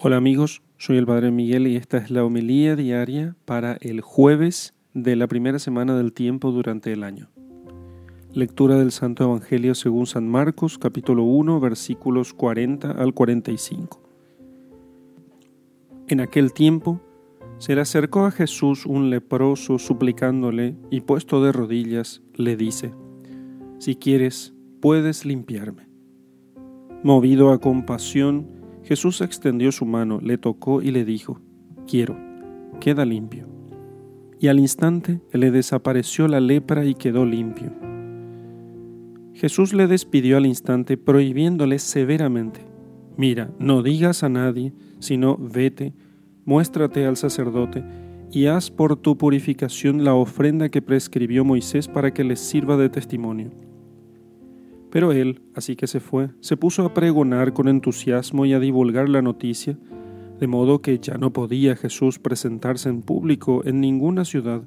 Hola amigos, soy el Padre Miguel y esta es la homilía diaria para el jueves de la primera semana del tiempo durante el año. Lectura del Santo Evangelio según San Marcos capítulo 1 versículos 40 al 45. En aquel tiempo se le acercó a Jesús un leproso suplicándole y puesto de rodillas le dice, Si quieres, puedes limpiarme. Movido a compasión, Jesús extendió su mano, le tocó y le dijo, Quiero, queda limpio. Y al instante le desapareció la lepra y quedó limpio. Jesús le despidió al instante, prohibiéndole severamente, Mira, no digas a nadie, sino vete, muéstrate al sacerdote, y haz por tu purificación la ofrenda que prescribió Moisés para que les sirva de testimonio. Pero él, así que se fue, se puso a pregonar con entusiasmo y a divulgar la noticia, de modo que ya no podía Jesús presentarse en público en ninguna ciudad,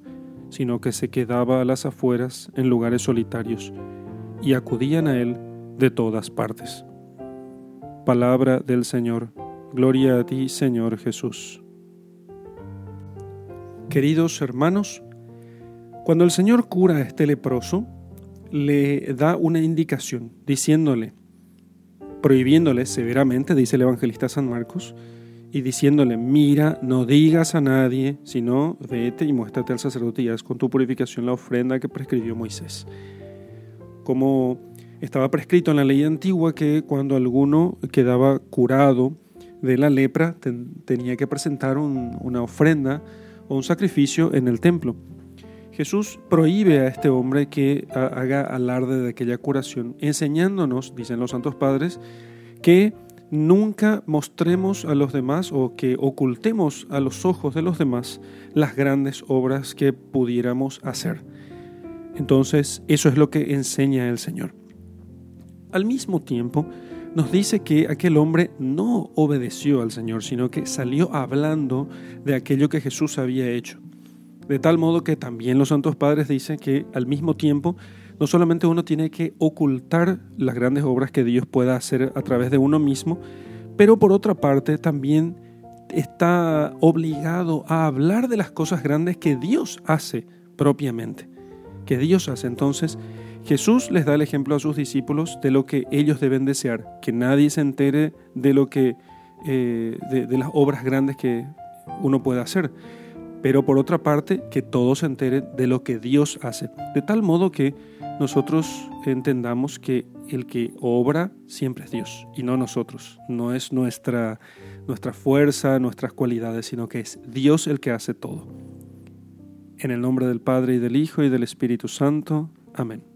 sino que se quedaba a las afueras en lugares solitarios, y acudían a él de todas partes. Palabra del Señor. Gloria a ti, Señor Jesús. Queridos hermanos, cuando el Señor cura a este leproso, le da una indicación diciéndole, prohibiéndole severamente, dice el evangelista San Marcos, y diciéndole, mira, no digas a nadie, sino vete y muéstrate al sacerdote y haz con tu purificación la ofrenda que prescribió Moisés. Como estaba prescrito en la ley antigua que cuando alguno quedaba curado de la lepra tenía que presentar una ofrenda o un sacrificio en el templo. Jesús prohíbe a este hombre que haga alarde de aquella curación, enseñándonos, dicen los santos padres, que nunca mostremos a los demás o que ocultemos a los ojos de los demás las grandes obras que pudiéramos hacer. Entonces, eso es lo que enseña el Señor. Al mismo tiempo, nos dice que aquel hombre no obedeció al Señor, sino que salió hablando de aquello que Jesús había hecho. De tal modo que también los santos padres dicen que al mismo tiempo no solamente uno tiene que ocultar las grandes obras que Dios pueda hacer a través de uno mismo, pero por otra parte también está obligado a hablar de las cosas grandes que Dios hace propiamente, que Dios hace. Entonces, Jesús les da el ejemplo a sus discípulos de lo que ellos deben desear, que nadie se entere de lo que eh, de las obras grandes que uno puede hacer pero por otra parte que todos se enteren de lo que Dios hace, de tal modo que nosotros entendamos que el que obra siempre es Dios y no nosotros, no es nuestra, nuestra fuerza, nuestras cualidades, sino que es Dios el que hace todo. En el nombre del Padre y del Hijo y del Espíritu Santo. Amén.